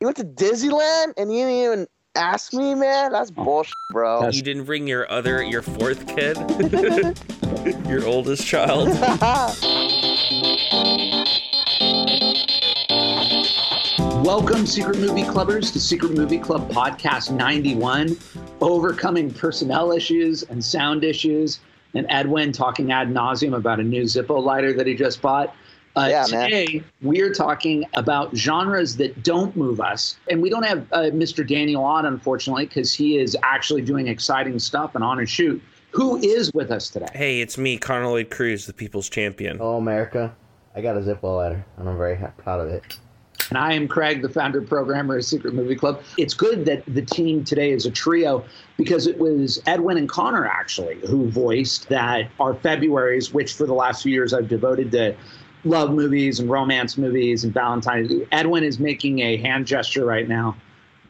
You went to Disneyland and you didn't even ask me, man? That's oh. bullshit, bro. That's- You didn't bring your other, your fourth kid, your oldest child. Welcome, Secret Movie Clubbers, to Secret Movie Club Podcast 91, overcoming personnel issues and sound issues, and Edwin talking ad nauseum about a new Zippo lighter that he just bought. Uh, Yeah, man. today, we are talking about genres that don't move us. And we don't have uh, Mr. Daniel on, unfortunately, because he is actually doing exciting stuff and on a shoot. Who is with us today? hey, it's me, Connor Lloyd Cruz, the people's champion. Oh, America. I got a Zippo letter, and I'm very proud of it. And I am Craig, the founder programmer of Secret Movie Club. It's good that the team today is a trio because it was Edwin and Connor actually who voiced that our Februaries, which for the last few years I've devoted to love movies and romance movies and Valentine's. Edwin is making a hand gesture right now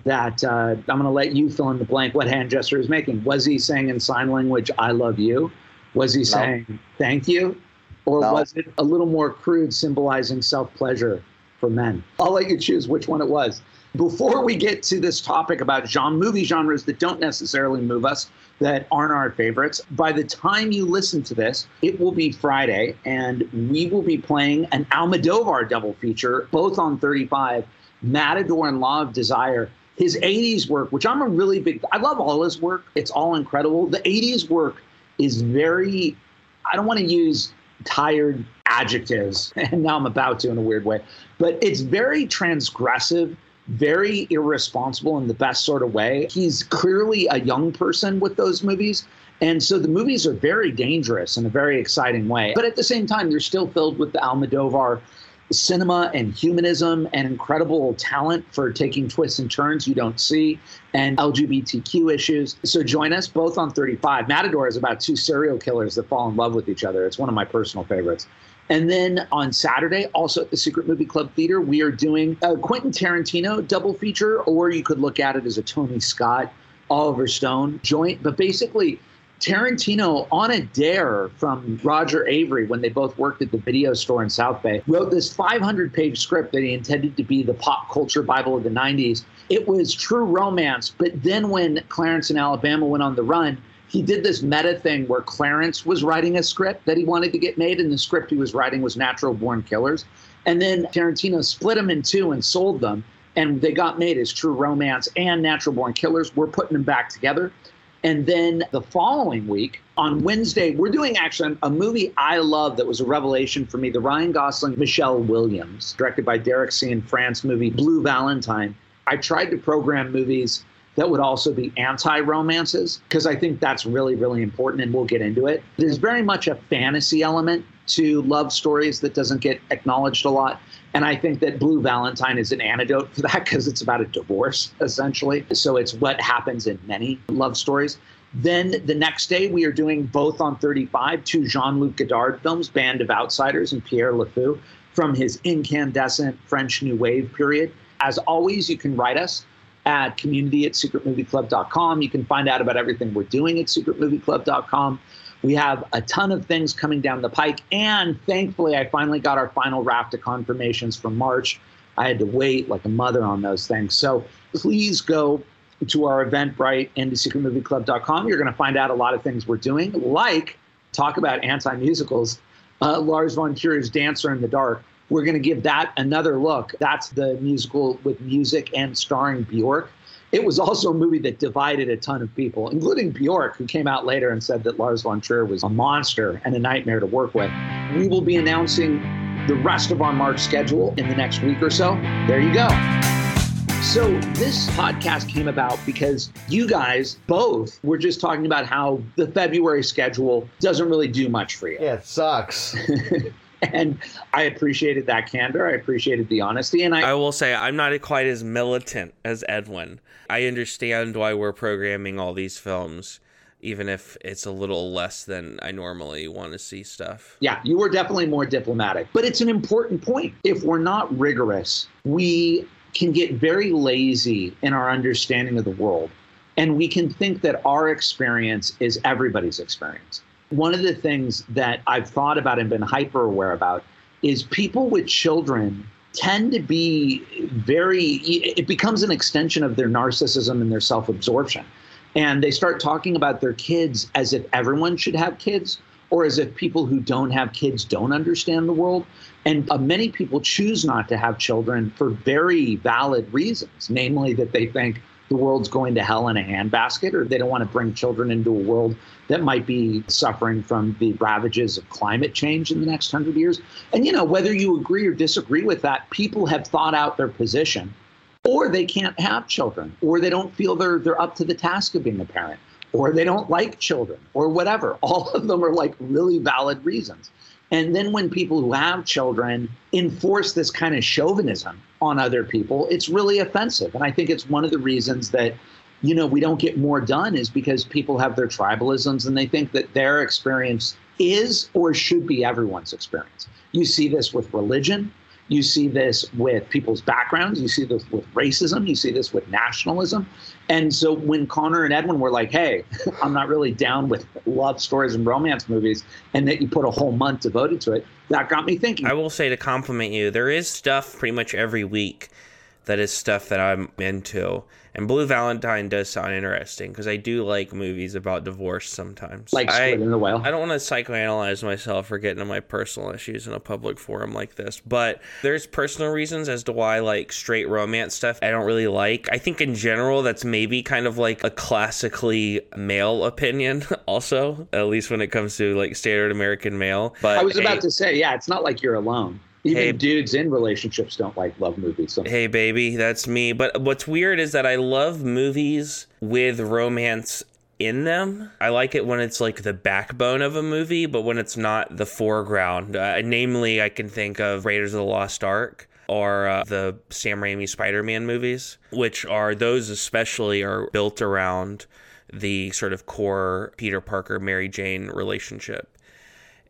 that uh, I'm going to let you fill in the blank what hand gesture is making. Was he saying in sign language, I love you? Was he saying thank you? Or No. was it a little more crude, symbolizing self pleasure for men? I'll let you choose which one it was. Before we get to this topic about genre, movie genres that don't necessarily move us, that aren't our favorites, by the time you listen to this, it will be Friday, and we will be playing an Almodovar double feature, both on 35, Matador and Law of Desire. His 80s work, which I'm a really big, I love all his work. It's all incredible. The 80s work is very, I don't want to use tired adjectives, and now I'm about to in a weird way, but it's very transgressive, very irresponsible in the best sort of way. He's clearly a young person with those movies. And so the movies are very dangerous in a very exciting way. But at the same time, they're still filled with the Almodovar cinema and humanism and incredible talent for taking twists and turns you don't see and LGBTQ issues. So join us both on 35. Matador is about two serial killers that fall in love with each other. It's one of my personal favorites. And then on Saturday, also at the Secret Movie Club Theater, we are doing a Quentin Tarantino double feature, or you could look at it as a Tony Scott, Oliver Stone joint. But basically, Tarantino, on a dare from Roger Avary when they both worked at the video store in South Bay, wrote this 500 page script that he intended to be the pop culture Bible of the 90s. It was true romance, but then when Clarence and Alabama went on the run, he did this meta thing where Clarence was writing a script that he wanted to get made, and the script he was writing was Natural Born Killers. And then Tarantino split them in two and sold them, and they got made as True Romance and Natural Born Killers. We're putting them back together. And then the following week, on Wednesday, we're doing actually a movie I love that was a revelation for me the Ryan Gosling, Michelle Williams, directed by Derek Cianfrance movie Blue Valentine. I tried to program movies that would also be anti romances because I think that's really, really important and we'll get into it. There's very much a fantasy element to love stories that doesn't get acknowledged a lot. And I think that Blue Valentine is an antidote for that because it's about a divorce, essentially. So it's what happens in many love stories. Then the next day, we are doing both on 35 two Jean Luc Godard films, Band of Outsiders and Pierrot le Fou, from his incandescent French New Wave period. As always, you can write us at community at secretmovieclub.com. You can find out about everything we're doing at secretmovieclub.com. We have a ton of things coming down the pike. And thankfully, I finally got our final raft of confirmations from March. I had to wait like a mother on those things. So please go to our Eventbrite and to secretmovieclub.com. You're going to find out a lot of things we're doing, like talk about anti musicals. Uh, Lars von Trier's Dancer in the Dark. We're going to give that another look. That's the musical with music and starring Bjork. It was also a movie that divided a ton of people, including Bjork, who came out later and said that Lars von Trier was a monster and a nightmare to work with. We will be announcing the rest of our March schedule in the next week or so. There you go. So, this podcast came about because you guys both were just talking about how the February schedule doesn't really do much for you. Yeah, it sucks. And I appreciated that candor. I appreciated the honesty. And I, I will say I'm not quite as militant as Edwin. I understand why we're programming all these films, even if it's a little less than I normally want to see stuff. Yeah, you were definitely more diplomatic. But it's an important point. If we're not rigorous, we can get very lazy in our understanding of the world. And we can think that our experience is everybody's experience. One of the things that I've thought about and been hyper aware about is people with children tend to be very, it becomes an extension of their narcissism and their self absorption. And they start talking about their kids as if everyone should have kids or as if people who don't have kids don't understand the world. And uh, many people choose not to have children for very valid reasons, namely that they think the world's going to hell in a handbasket or they don't want to bring children into a world that might be suffering from the ravages of climate change in the next hundred years. And, you know, whether you agree or disagree with that, people have thought out their position or they can't have children, or they don't feel they're they're up to the task of being a parent, or they don't like children, or whatever. All of them are like really valid reasons. And then when people who have children enforce this kind of chauvinism on other people, it's really offensive. And I think it's one of the reasons that you know we don't get more done is because people have their tribalisms and they think that their experience is or should be everyone's experience. You see this with religion. You see this with people's backgrounds. You see this with racism. You see this with nationalism. And so when Connor and Edwin were like, hey, I'm not really down with love stories and romance movies, and that you put a whole month devoted to it, that got me thinking. I will say to compliment you, there is stuff pretty much every week that is stuff that I'm into. And Blue Valentine does sound interesting because I do like movies about divorce sometimes. Like I, and the Whale. I don't want to psychoanalyze myself for getting into my personal issues in a public forum like this, but there's personal reasons as to why like straight romance stuff I don't really like. I think in general that's maybe kind of like a classically male opinion also, at least when it comes to like standard American male. But I was about hey, to say, yeah, it's not like you're alone. Even Hey. dudes in relationships don't like love movies. Hey, baby, that's me. But what's weird is that I love movies with romance in them. I like it when it's like the backbone of a movie, but when it's not the foreground. Uh, namely, I can think of Raiders of the Lost Ark or uh, the Sam Raimi Spider Man movies, which are those especially are built around the sort of core Peter Parker Mary Jane relationship.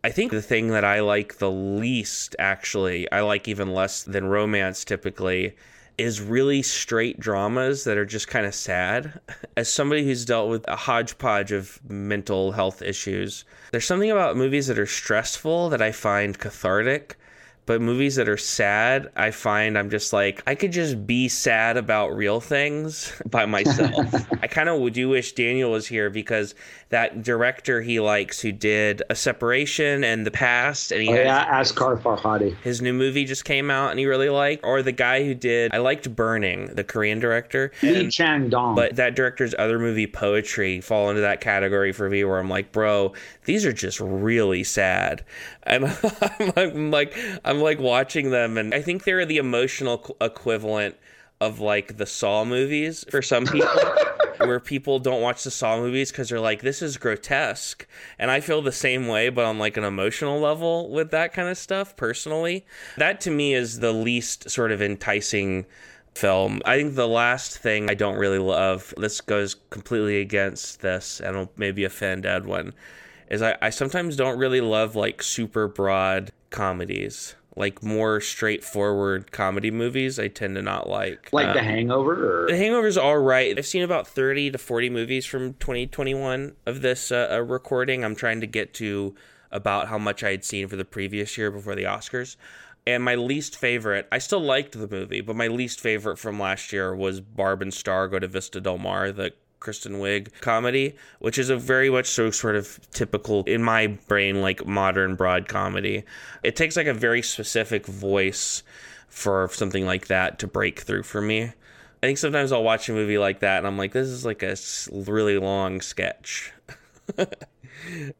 I think the thing that I like the least, actually, I like even less than romance typically, is really straight dramas that are just kind of sad. As somebody who's dealt with a hodgepodge of mental health issues, there's something about movies that are stressful that I find cathartic. But movies that are sad, I find I'm just like, I could just be sad about real things by myself. I kind of do wish Daniel was here because that director he likes who did A Separation and The Past, and he Oh, has- yeah, Asghar Farhadi. his new movie just came out and he really liked, or the guy who did, I liked Burning, the Korean director. Lee Chang Dong. but that director's other movie, Poetry, fall into that category for me where I'm like, bro, these are just really sad. And I'm, I'm like, I'm like watching them, and I think they're the emotional equivalent of like the Saw movies for some people. Where people don't watch the Saw movies because they're like, this is grotesque. And I feel the same way, but on like an emotional level with that kind of stuff personally. That to me is the least sort of enticing film. I think the last thing I don't really love, this goes completely against this and will maybe offend Edwin, is I, I sometimes don't really love like super broad comedies. Like more straightforward comedy movies, I tend to not like. like The Um, Hangover? Or... the Hangover's all right. I've seen about 30 to 40 movies from 2021 of this uh, uh, recording. I'm trying to get to about how much I had seen for the previous year before the Oscars. And my least favorite, I still liked the movie, but my least favorite from last year was Barb and Star Go to Vista Del Mar, the Kristen Wiig comedy, which is a very much so sort of typical, in my brain, like modern broad comedy. It takes like a very specific voice for something like that to break through for me. I think sometimes I'll watch a movie like that and I'm like, this is like a really long sketch.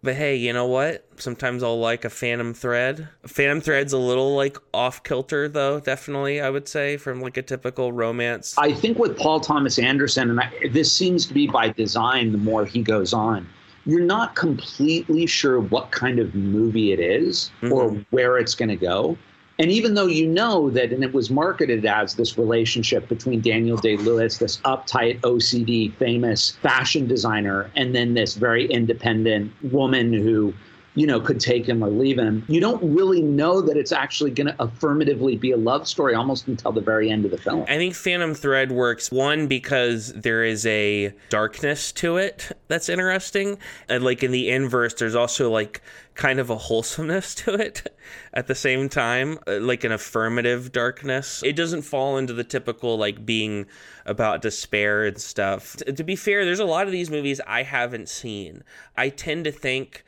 but hey, you know what? Sometimes I'll like a Phantom Thread. Phantom Thread's a little like off kilter, though, definitely, I would say, from like a typical romance. I think with Paul Thomas Anderson, and I, this seems to be by design the more he goes on, you're not completely sure what kind of movie it is or mm-hmm. where it's going to go. And even though you know that, and it was marketed as this relationship between Daniel Day Lewis, this uptight OCD famous fashion designer, and then this very independent woman who you know, could take him or leave him. You don't really know that it's actually going to affirmatively be a love story almost until the very end of the film. I think Phantom Thread works one because there is a darkness to it that's interesting, and like in the inverse, there's also like kind of a wholesomeness to it at the same time, uh, like an affirmative darkness. It doesn't fall into the typical like being about despair and stuff. T- To be fair, there's a lot of these movies I haven't seen. I tend to think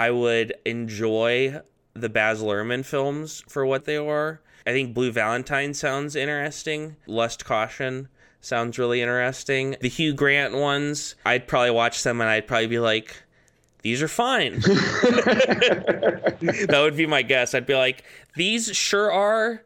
I would enjoy the Baz Luhrmann films for what they are. I think Blue Valentine sounds interesting. Lust Caution sounds really interesting. The Hugh Grant ones, I'd probably watch them and I'd probably be like, these are fine. that would be my guess. I'd be like, these sure are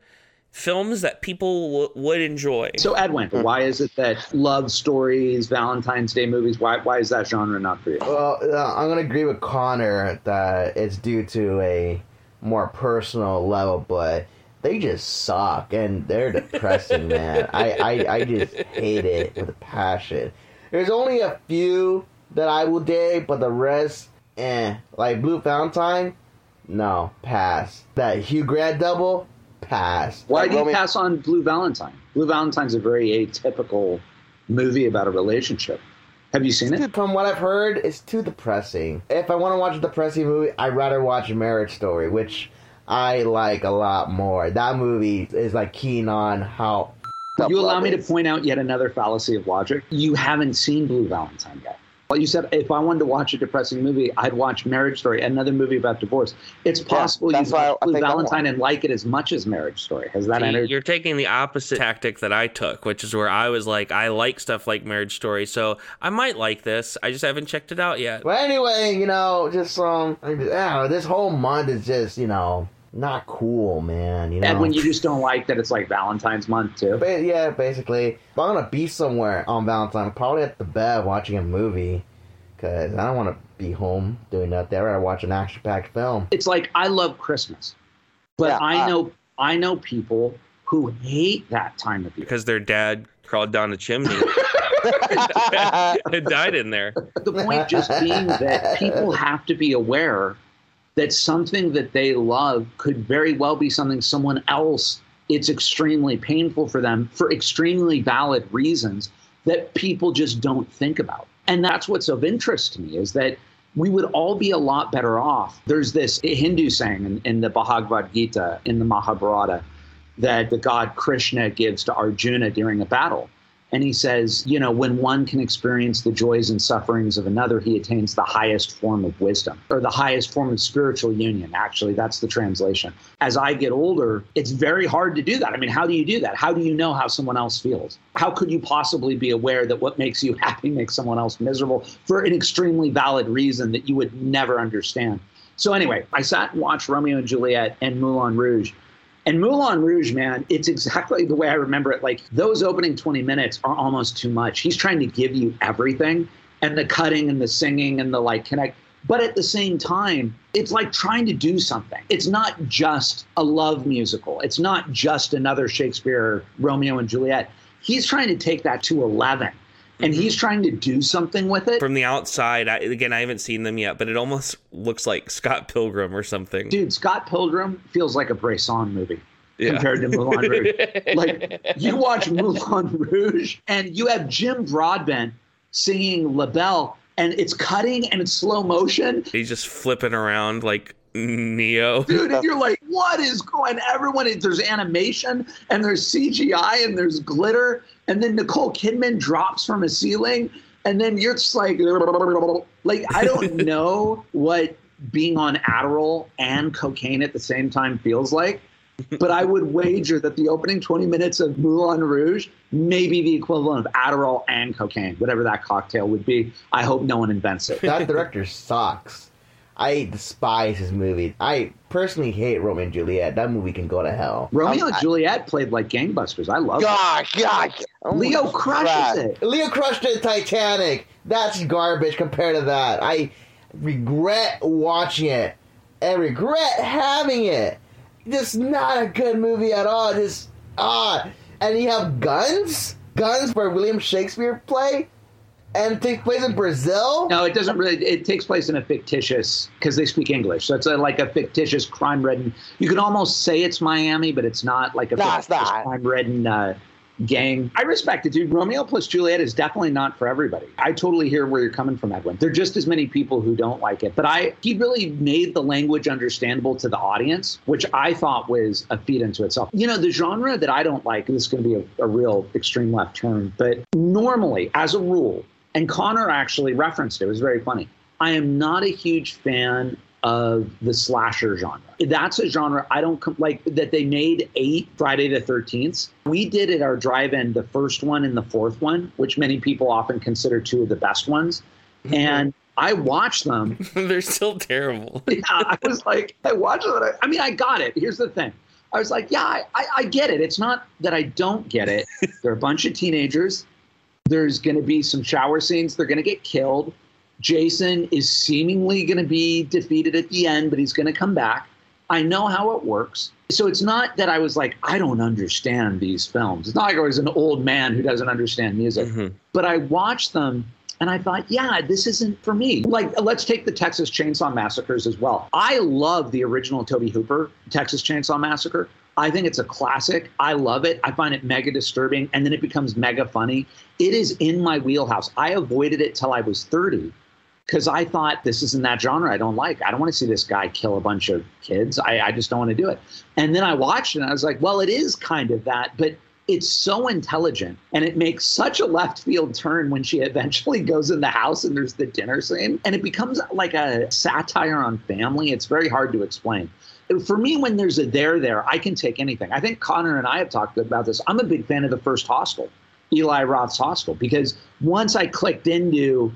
films that people w- would enjoy. So, Edwin, why is it that love stories, Valentine's Day movies, why, why is that genre not for you? Well, uh, I'm gonna agree with Connor that it's due to a more personal level, but they just suck and they're depressing, man. I, I I just hate it with a passion. There's only a few that I will dig, but the rest, eh. Like Blue Valentine, no, pass. That Hugh Grant double, pass. Why do you pass on Blue Valentine? Blue Valentine's a very atypical movie about a relationship. Have you seen it? From what I've heard, it's too depressing. If I want to watch a depressing movie, I'd rather watch Marriage Story, which I like a lot more. That movie is like keen on how. You allow me to point out yet another fallacy of logic? You haven't seen Blue Valentine yet. Well, you said if I wanted to watch a depressing movie, I'd watch Marriage Story, another movie about divorce. It's possible you that's why watch I Blue think I Valentine and like it as much as Marriage Story. Has that See, entered? You're taking the opposite tactic that I took, which is where I was like, I like stuff like Marriage Story, so I might like this. I just haven't checked it out yet. But anyway, you know, just um, I this whole month is just you know not cool, man. You know. and when you just don't like that it's like Valentine's month too. Ba- yeah, basically. If I'm gonna be somewhere on Valentine, I'm probably at the bed watching a movie, cause I don't want to be home doing nothing. I'd rather watch an action-packed film. It's like I love Christmas, but Yeah, I uh, know I know people who hate that time of year. Because their dad crawled down the chimney and died in there. The point just being that people have to be aware that something that they love could very well be something someone else it's extremely painful for them for extremely valid reasons that people just don't think about. And that's what's of interest to me is that we would all be a lot better off. There's this Hindu saying in, in the Bhagavad Gita, in the Mahabharata, that the god Krishna gives to Arjuna during a battle. And he says, you know, when one can experience the joys and sufferings of another, he attains the highest form of wisdom or the highest form of spiritual union. Actually, that's the translation. As I get older, it's very hard to do that. I mean, how do you do that? How do you know how someone else feels? How could you possibly be aware that what makes you happy makes someone else miserable for an extremely valid reason that you would never understand? So, anyway, I sat and watched Romeo and Juliet and Moulin Rouge. And Moulin Rouge, man, it's exactly the way I remember it. Like those opening 20 minutes are almost too much. He's trying to give you everything and the cutting and the singing and the like connect. But at the same time, it's like trying to do something. It's not just a love musical. It's not just another Shakespeare Romeo and Juliet. He's trying to take that to 11 and he's trying to do something with it. From the outside, I, again, I haven't seen them yet, but it almost looks like Scott Pilgrim or something. Dude, Scott Pilgrim feels like a Bresson movie. Yeah. compared to Moulin Rouge. like you watch Moulin Rouge and you have Jim Broadbent singing La Belle and it's cutting and it's slow motion. He's just flipping around like Neo. Dude, and you're like, what is going? Everyone, there's animation and there's CGI and there's glitter, and then Nicole Kidman drops from a ceiling, and then you're just like, like I don't know what being on Adderall and cocaine at the same time feels like. but I would wager that the opening 20 minutes of Moulin Rouge may be the equivalent of Adderall and cocaine, whatever that cocktail would be. I hope no one invents it. That director sucks. I despise his movie. I personally hate Romeo and Juliet. That movie can go to hell. Romeo and I- Juliet played like gangbusters. I love it. Gosh, gosh. Oh Leo crushes God. it. Leo crushed it Titanic. That's garbage compared to that. I regret watching it and regret having it. Just not a good movie at all. Just ah, and you have guns, guns for William Shakespeare play. And it takes place in Brazil. No, it doesn't really. It takes place in a fictitious because they speak English, so it's a, like a fictitious crime-ridden. You can almost say it's Miami, but it's not like a No, fictitious crime-ridden uh, gang. I respect it, dude. Romeo plus Juliet is definitely not for everybody. I totally hear where you're coming from, Edwin. There are just as many people who don't like it, but I he really made the language understandable to the audience, which I thought was a feat into itself. You know, the genre that I don't like. This is going to be a, a real extreme left turn, but normally, as a rule, and Connor actually referenced it. It was very funny. I am not a huge fan of the slasher genre. That's a genre I don't com- like that they made eight Friday the 13th. We did at our drive in the first one and the fourth one, which many people often consider two of the best ones. Mm-hmm. And I watched them. They're still terrible. Yeah, I was like, I watched it. I, I mean, I got it. Here's the thing. I was like, yeah, I, I, I get it. It's not that I don't get it. They're a bunch of teenagers. There's going to be some shower scenes. They're going to get killed. Jason is seemingly going to be defeated at the end, but he's going to come back. I know how it works. So it's not that I was like, I don't understand these films. It's not like I was an old man who doesn't understand music. Mhm. But I watched them and I thought, yeah, this isn't for me. Like, let's take the Texas Chainsaw Massacres as well. I love the original Tobe Hooper Texas Chainsaw Massacre. I think it's a classic. I love it. I find it mega disturbing, and then it becomes mega funny. It is in my wheelhouse. I avoided it till I was 30 because I thought this isn't that genre I don't like. I don't want to see this guy kill a bunch of kids. I, I just don't want to do it. And then I watched it and I was like, well, it is kind of that, but it's so intelligent and it makes such a left field turn when she eventually goes in the house and there's the dinner scene and it becomes like a satire on family. It's very hard to explain. For me, when there's a there there, I can take anything. I think Connor and I have talked about this. I'm a big fan of the first Hostel, Eli Roth's Hostel, because once I clicked into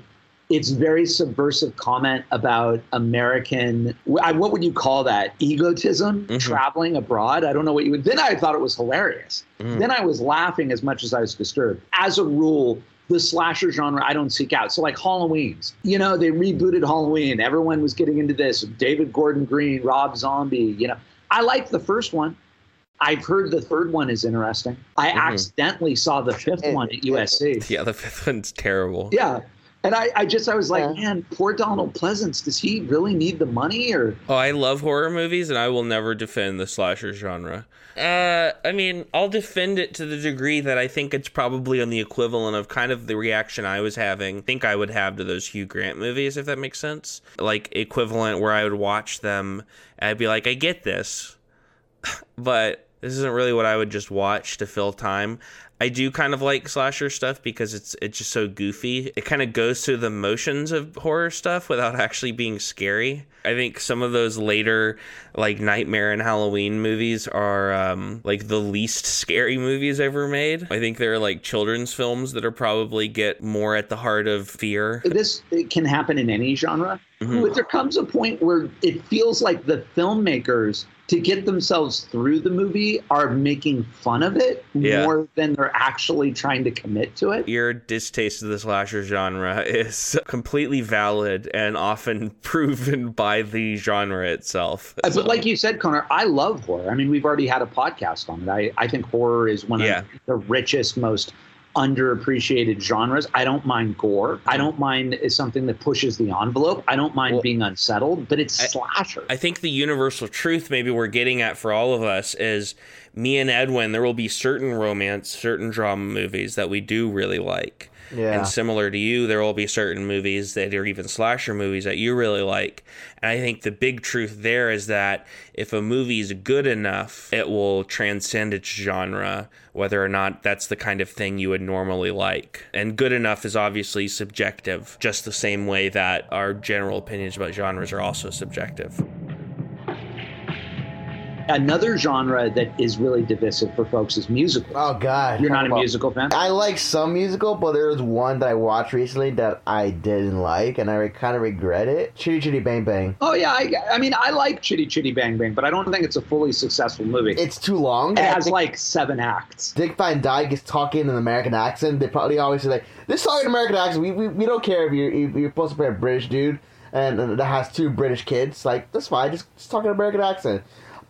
its very subversive comment about American, what would you call that? Egotism, Mhm. traveling abroad. I don't know what you would. Then I thought it was hilarious. Mm. Then I was laughing as much as I was disturbed. As a rule, the slasher genre I don't seek out. So like Halloween's, you know, they rebooted Halloween. Everyone was getting into this. David Gordon Green, Rob Zombie. You know, I like the first one. I've heard the third one is interesting. I Mhm. accidentally saw the fifth one at USC. Yeah, the fifth one's terrible. Yeah. And I, I just I was like, Yeah. man, poor Donald Pleasence. Does he really need the money or Oh, I love horror movies, and I will never defend the slasher genre. Uh, I mean, I'll defend it to the degree that I think it's probably on the equivalent of kind of the reaction I was having, think I would have to those Hugh Grant movies, if that makes sense. Like equivalent where I would watch them, and I'd be like, I get this, but this isn't really what I would just watch to fill time. I do kind of like slasher stuff because it's it's just so goofy. It kind of goes through the motions of horror stuff without actually being scary. I think some of those later like Nightmare and Halloween movies are um, like the least scary movies ever made. I think they're like children's films that are probably get more at the heart of fear. this it can happen in any genre. Mhm. But there comes a point where it feels like the filmmakers to get themselves through the movie are making fun of it Yeah. more than they're actually trying to commit to it. Your distaste of the slasher genre is completely valid and often proven by the genre itself. Uh, But like you said, Connor, I love horror. I mean, we've already had a podcast on it. I, I think horror is one Yeah. of the richest, most underappreciated genres. I don't mind gore. I hmm. don't mind something that pushes the envelope. I don't mind Well, being unsettled, but it's I- slasher. I think the universal truth maybe we're getting at for all of us is me and Edwin, there will be certain romance, certain drama movies that we do really like. Yeah. And similar to you, there will be certain movies that are even slasher movies that you really like. And I think the big truth there is that if a movie is good enough, it will transcend its genre, whether or not that's the kind of thing you would normally like. And good enough is obviously subjective, just the same way that our general opinions about genres are also subjective. Another genre that is really divisive for folks is musicals. Oh God. You're not a musical fan? I like some musical, but there was one that I watched recently that I didn't like, and I kind of regret it. Chitty Chitty Bang Bang. Oh yeah, I, I mean I like Chitty Chitty Bang Bang, but I don't think it's a fully successful movie. It's too long. It has like seven acts. Dick Van Dyke is talking in an American accent. They probably always say like, "This in American accent. We, we, we don't care if you're if you're supposed to be a British dude and, that has two British kids. Like that's fine. Just just talk in an American accent."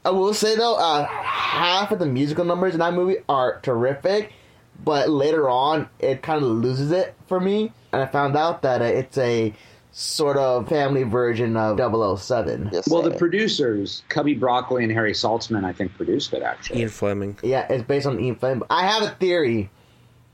I will say though, uh, half of the musical numbers in that movie are terrific, but later on it kind of loses it for me, and I found out that it's a sort of family version of 007. Just Well, the saying. producers, Cubby Broccoli and Harry Saltzman, I think produced it actually. Ian Fleming. Yeah, it's based on Ian Fleming. I have a theory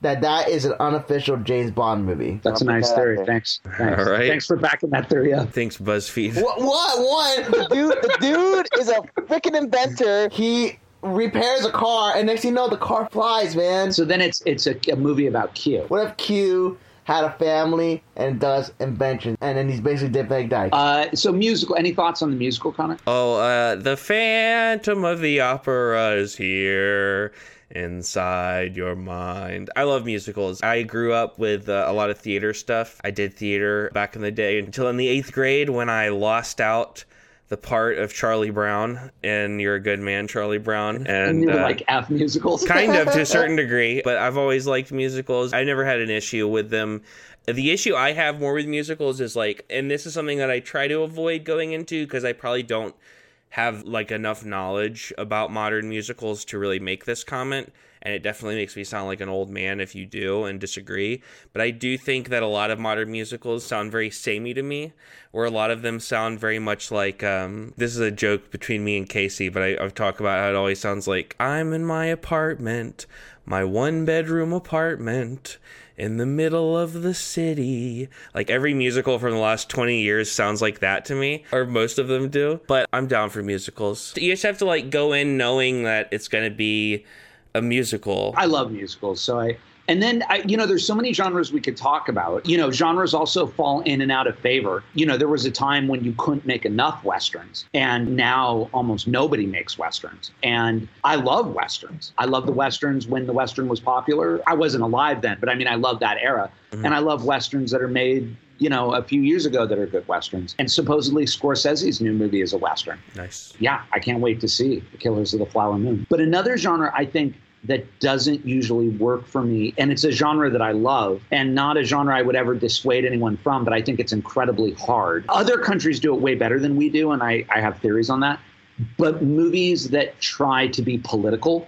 that that is an unofficial James Bond movie. That's a I'll put nice that theory. there. Thanks. Thanks. All right. Thanks for backing that theory up. Thanks, BuzzFeed. What? What? One, dude, the dude is a freaking inventor. he repairs a car, and next thing you know, the car flies, man. So then it's it's a, a movie about Q. What if Q had a family and does inventions, and then he's basically Dick Van Dyke? Uh, so musical. Any thoughts on the musical, Connor? Oh, uh, the Phantom of the Opera is here inside your mind. I love musicals. I grew up with uh, a lot of theater stuff. I did theater back in the day until in the eighth grade when I lost out the part of Charlie Brown in You're a Good Man, Charlie Brown. And And you were uh, like F musicals. kind of to a certain degree, but I've always liked musicals. I never had an issue with them. The issue I have more with musicals is like, and this is something that I try to avoid going into because I probably don't have like enough knowledge about modern musicals to really make this comment. And it definitely makes me sound like an old man if you do and disagree. But I do think that a lot of modern musicals sound very samey to me, where a lot of them sound very much like um, this is a joke between me and Casey, but I, I've talked about how it always sounds like I'm in my apartment, my one bedroom apartment in the middle of the city. Like every musical from the last 20 years sounds like that to me, or most of them do. But I'm down for musicals. You just have to like go in knowing that it's going to be a musical. I love musicals. So I, and then I, you know, there's so many genres we could talk about. You know, genres also fall in and out of favor. You know, there was a time when you couldn't make enough westerns, and now almost nobody makes westerns. And I love westerns. I love the westerns when the western was popular. I wasn't alive then, but I mean, I love that era, mm-hmm. and I love westerns that are made. You know, a few years ago that are good westerns. And supposedly Scorsese's new movie is a western nice. yeah, I can't wait to see The Killers of the Flower Moon. But another genre I think that doesn't usually work for me, and it's a genre that I love, and not a genre I would ever dissuade anyone from, but I think it's incredibly hard. Other countries do it way better than we do, and I, I have theories on that. But movies that try to be political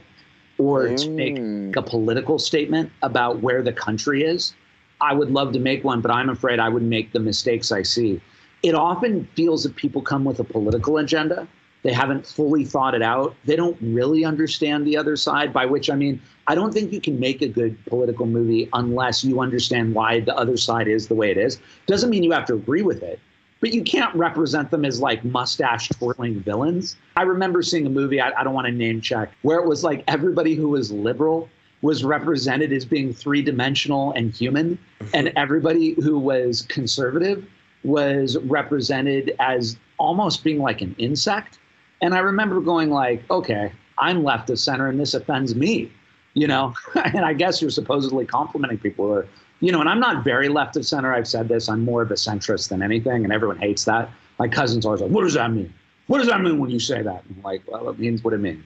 or to make Mm. a political statement about where the country is, I would love to make one, but I'm afraid I would make the mistakes I see. It often feels that people come with a political agenda. They haven't fully thought it out. They don't really understand the other side, by which I mean, I don't think you can make a good political movie unless you understand why the other side is the way it is. Doesn't mean you have to agree with it, but you can't represent them as like mustache twirling villains. I remember seeing a movie, I, I don't want to name check, where it was like everybody who was liberal was represented as being three dimensional and human, mm-hmm. and everybody who was conservative was represented as almost being like an insect. And I remember going like, okay, I'm left of center and this offends me, you know? and I guess you're supposedly complimenting people who are, you know, and I'm not very left of center. I've said this. I'm more of a centrist than anything, and everyone hates that. My cousin's always like, what does that mean? What does that mean when you say that? I'm like, well, it means what it means.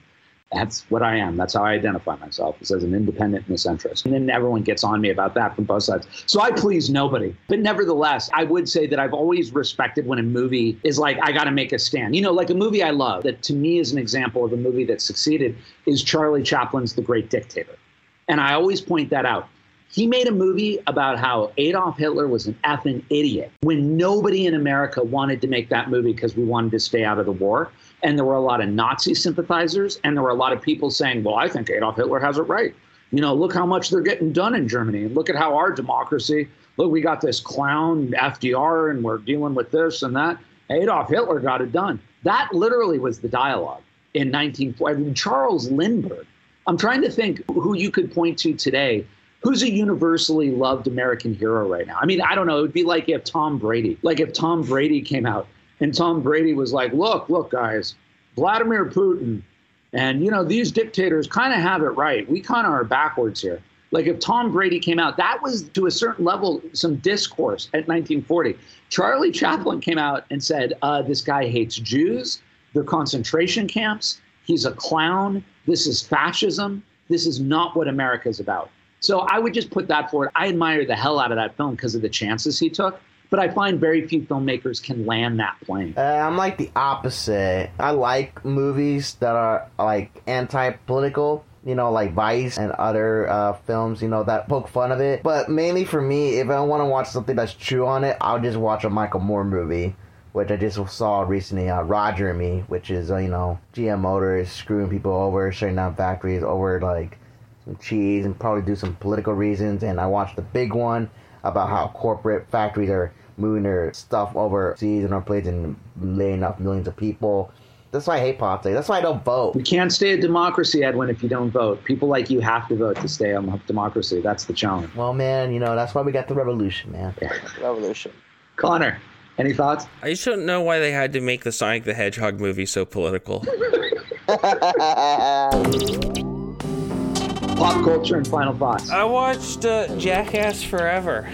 That's what I am. That's how I identify myself is as an independent and a centrist. And then everyone gets on me about that from both sides. So I please nobody. But nevertheless, I would say that I've always respected when a movie is like, I got to make a stand. You know, like a movie I love that to me is an example of a movie that succeeded is Charlie Chaplin's The Great Dictator. And I always point that out. He made a movie about how Adolf Hitler was an effing idiot when nobody in America wanted to make that movie because we wanted to stay out of the war. And there were a lot of Nazi sympathizers, and there were a lot of people saying, Well, I think Adolf Hitler has it right. You know, look how much they're getting done in Germany. Look at how our democracy, look, we got this clown FDR, and we're dealing with this and that. Adolf Hitler got it done. That literally was the dialogue in 1940. I mean, Charles Lindbergh. I'm trying to think who you could point to today who's a universally loved American hero right now? I mean, I don't know. It would be like if Tom Brady, like if Tom Brady came out and Tom Brady was like, look, look, guys, Vladimir Putin and, you know, these dictators kind of have it right. We kind of are backwards here. Like if Tom Brady came out, that was to a certain level some discourse at 1940. Charlie Chaplin came out and said, uh, this guy hates Jews, they're concentration camps, he's a clown, this is fascism, this is not what America's about. So I would just put that forward. I admire the hell out of that film because of the chances he took, but I find very few filmmakers can land that plane. Uh, I'm like the opposite. I like movies that are like anti-political, you know, like Vice and other uh, films, you know, that poke fun of it. But mainly for me, if I want to watch something that's true on it, I'll just watch a Michael Moore movie, which I just saw recently, uh, Roger and Me, which is, uh, you know, GM Motors screwing people over, shutting down factories over, like, some cheese and probably do some political reasons. And I watched the big one about how corporate factories are moving their stuff overseas and our planes and laying off millions of people. That's why I hate politics. That's why I don't vote. We can't stay a democracy, Edwin, if you don't vote. People like you have to vote to stay on democracy. That's the challenge. Well, man, you know, that's why we got the revolution, man. Revolution. Connor, any thoughts? I just don't know why they had to make the Sonic the Hedgehog movie so political. Pop culture and final thoughts. I watched uh, Jackass Forever,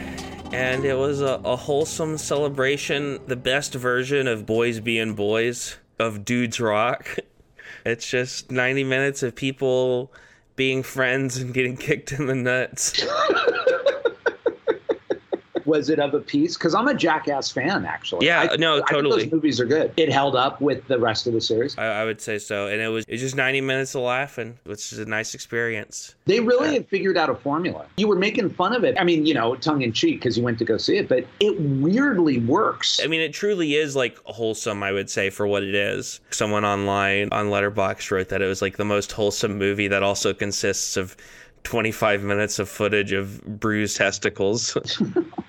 and it was a, a wholesome celebration, the best version of boys being boys, of dudes rock. It's just 90 minutes of people being friends and getting kicked in the nuts. Was it of a piece? Because I'm a Jackass fan, actually. Yeah, I, no, I totally. those movies are good. It held up with the rest of the series. I, I would say so, and it was it was just 90 minutes of laughing, which is a nice experience. They really have figured out a formula. You were making fun of it. I mean, you know, tongue in cheek because you went to go see it, but it weirdly works. I mean, it truly is like wholesome, I would say, for what it is. Someone online on Letterboxd wrote that it was like the most wholesome movie that also consists of 25 minutes of footage of bruised testicles.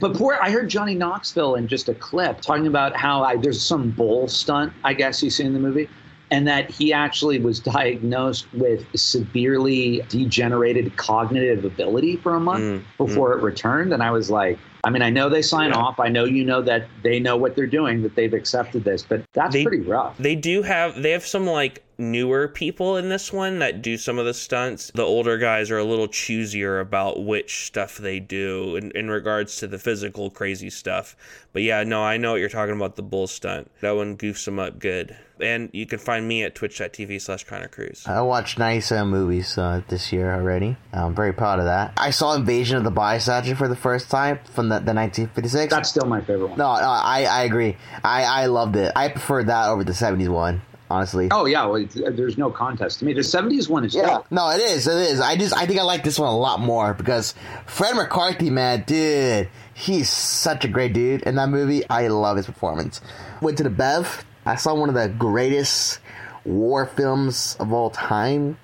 But poor, I heard Johnny Knoxville in just a clip talking about how I, there's some bull stunt, I guess you see in the movie, and that he actually was diagnosed with severely degenerated cognitive ability for a month Mm, before it returned. And I was like, I mean, I know they sign Yeah. off. I know you know that they know what they're doing, that they've accepted this, but that's They- pretty rough. they do have they have some like newer people in this one that do some of the stunts. The older guys are a little choosier about which stuff they do in, in regards to the physical crazy stuff. But yeah, no, I know what you're talking about the bull stunt. That one goofs them up good. And you can find me at twitch.tv slash Connor Cruz. I watched nice uh, movies uh, this year already. I'm very proud of that. I saw Invasion of the Body Snatcher for the first time from the, the 1956. That's still my favorite one. no, no, I, I agree. I, I loved it. I preferred that over the 70s one, honestly. Oh yeah, well, uh, there's no contest to me. The '70s one is Yeah. dope. No, it is. It is. I just I think I like this one a lot more because Fred McCarthy, man, dude, he's such a great dude in that movie. I love his performance. Went to the Bev. I saw one of the greatest war films of all time,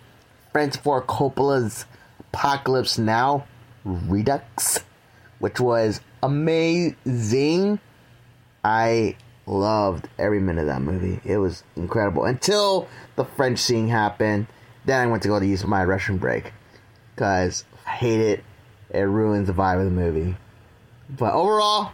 Francis Ford Coppola's Apocalypse Now, Redux, which was amazing. I loved every minute of that movie. It was incredible until the French scene happened. Then I went to go to use my Russian break because I hate it. It ruins the vibe of the movie. But overall,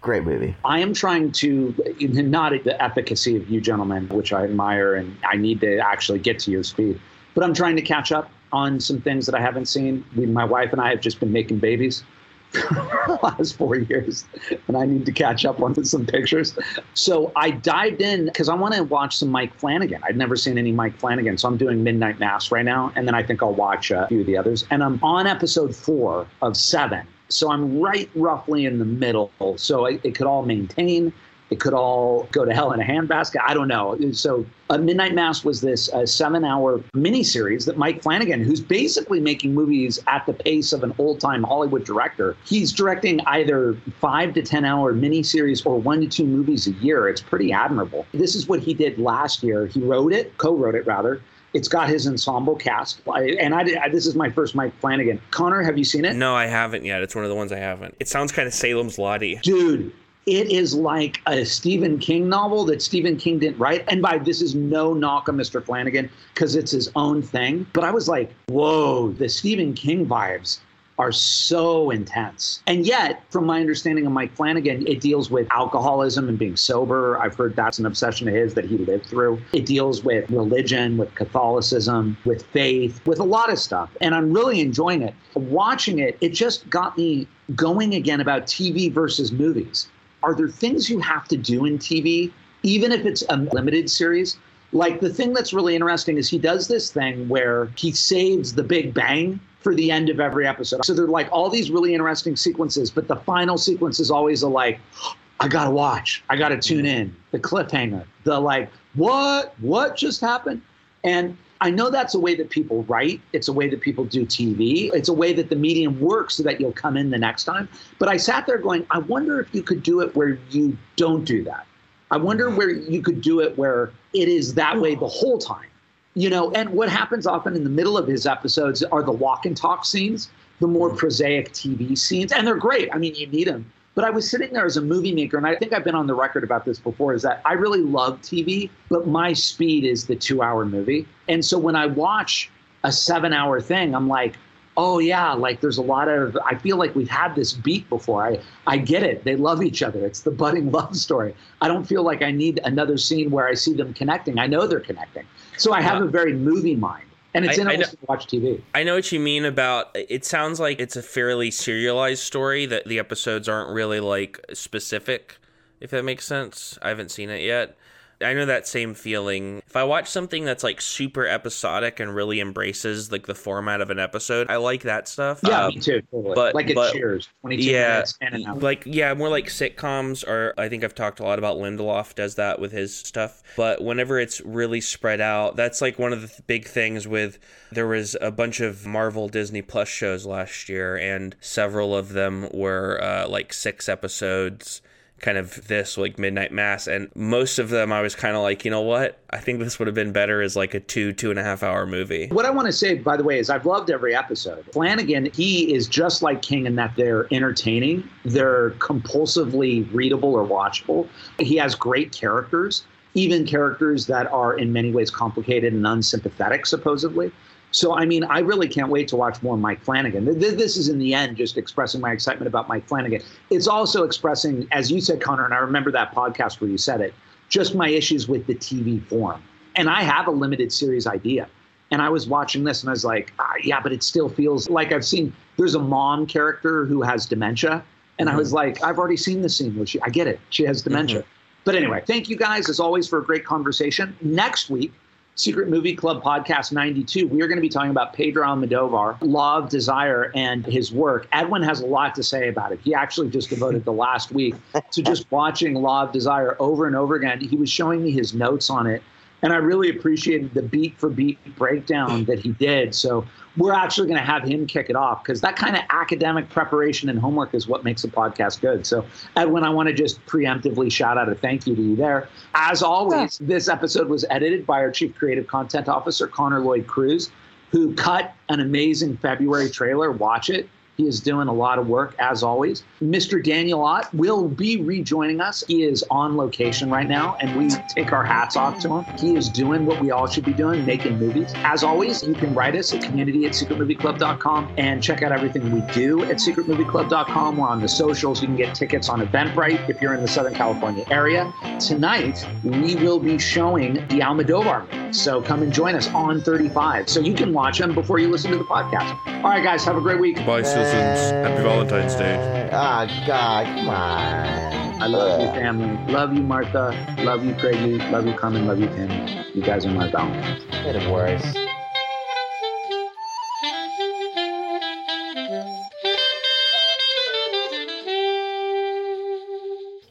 great movie. I am trying to not the efficacy of you gentlemen, which I admire, and I need to actually get to your speed. But I'm trying to catch up on some things that I haven't seen. My wife and I have just been making babies the last four years, and I need to catch up on some pictures. So I dived in because I want to watch some Mike Flanagan. I'd never seen any Mike Flanagan, so I'm doing Midnight Mass right now, and then I think I'll watch a few of the others. And I'm on episode four of seven. So I'm right roughly in the middle. So it, it could all maintain. It could all go to hell in a handbasket. I don't know. So uh, Midnight Mass was this uh, seven-hour miniseries that Mike Flanagan, who's basically making movies at the pace of an old-time Hollywood director, he's directing either five to ten-hour miniseries or one to two movies a year. It's pretty admirable. This is what he did last year. He wrote it, co-wrote it rather. It's got his ensemble cast, I, and I, I this is my first Mike Flanagan. Connor, have you seen it? No, I haven't yet. It's one of the ones I haven't. It sounds kind of Salem's Lottie. dude it is like a stephen king novel that stephen king didn't write. And by this is no knock on mr flanagan because it's his own thing. But i was like whoa the stephen king vibes are so intense. And yet from my understanding of mike flanagan it deals with alcoholism and being sober. I've heard that's an obsession of his that he lived through. It deals with religion with catholicism with faith with a lot of stuff. And i'm really enjoying it. Watching it it just got me going again about tv versus movies are there things you have to do in TV, even if it's a limited series? Like the thing that's really interesting is he does this thing where he saves the Big Bang for the end of every episode. So they're like all these really interesting sequences, but the final sequence is always a like, I gotta watch, I gotta tune in, the cliffhanger, the like, what, what just happened? And I know that's a way that people write. It's a way that people do TV. It's a way that the medium works so that you'll come in the next time. But I sat there going, I wonder if you could do it where you don't do that. I wonder where you could do it where it is that way the whole time. You know, and what happens often in the middle of his episodes are the walk and talk scenes, the more mm. prosaic TV scenes, and they're great. I mean, you need them. But I was sitting there as a movie maker, and I think I've been on the record about this before, is that I really love TV, but my speed is the two hour movie. And so when I watch a seven hour thing, I'm like, oh yeah, like there's a lot of I feel like we've had this beat before. I I get it. They love each other. It's the budding love story. I don't feel like I need another scene where I see them connecting. I know they're connecting. So I have a very movie mind. And it's I- I interesting to watch TV. I know what you mean about it sounds like it's a fairly serialized story that the episodes aren't really like specific if that makes sense. I haven't seen it yet. I know that same feeling. If I watch something that's like super episodic and really embraces like the format of an episode, I like that stuff. Yeah, Um, me too. Totally. but- like it but- Cheers, 22 yeah, minutes and an hour. like yeah, more like sitcoms. Or I think I've talked a lot about Lindelof does that with his stuff. But whenever it's really spread out, that's like one of the th- big things. With there was a bunch of Marvel Disney Plus shows last year, and several of them were uh, like six episodes. Kind of this like midnight mass, and most of them I was kind of like, you know what? I think this would have been better as like a two two and a half hour movie. What I want to say, by the way, is I've loved every episode. Flanagan, he is just like King in that they're entertaining, they're compulsively readable or watchable. He has great characters, even characters that are in many ways complicated and unsympathetic, supposedly. So, I mean, I really can't wait to watch more Mike Flanagan. Th- th- This is, in the end, just expressing my excitement about Mike Flanagan. It's also expressing, as you said, Connor, and I remember that podcast where you said it, just my issues with the TV form. And I have a limited series idea. And I was watching this and I was like, ah, yeah, but it still feels like I've seen, there's a mom character who has dementia. And I was like, I've already seen the scene where she, I get it, she has dementia. But anyway, thank you guys as always for a great conversation. Next week, Secret Movie Club Podcast 92, we are going to be talking about Pedro Almodovar, Law of Desire, and his work. Edwin has a lot to say about it. He actually just devoted the last week to just watching Law of Desire over and over again. He was showing me his notes on it, and I really appreciated the beat for beat breakdown that he did. So we're actually going to have him kick it off because that kind of academic preparation and homework is what makes a podcast good. So, Edwin, I want to just preemptively shout out a thank you to you there. As always, this episode was edited by our Chief Creative Content Officer, Connor Lloyd Cruz, who cut an amazing February trailer. Watch it. He is doing a lot of work, as always. Mr. Daniel Ott will be rejoining us. He is on location right now, and we take our hats off to him. He is doing what we all should be doing, making movies. As always, you can write us at community at secretmovieclub.com and check out everything we do at secretmovieclub.com. We're on the socials. You can get tickets on Eventbrite if you're in the Southern California area. Tonight, we will be showing the Almodovar. So come and join us on 35. So you can watch them before you listen to the podcast. All right, guys, have a great week. Bye, citizens. Happy Valentine's Day. Ah, God, come on. I love you, family. Love you, Martha. Love you, Craigie. Love you, Carmen. Love you, Tammy. You guys are my Valentines. Get worse. This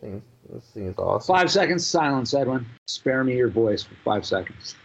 thing, this thing is awesome. Five seconds silence, Edwin. Spare me your voice for five seconds.